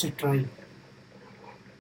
to try.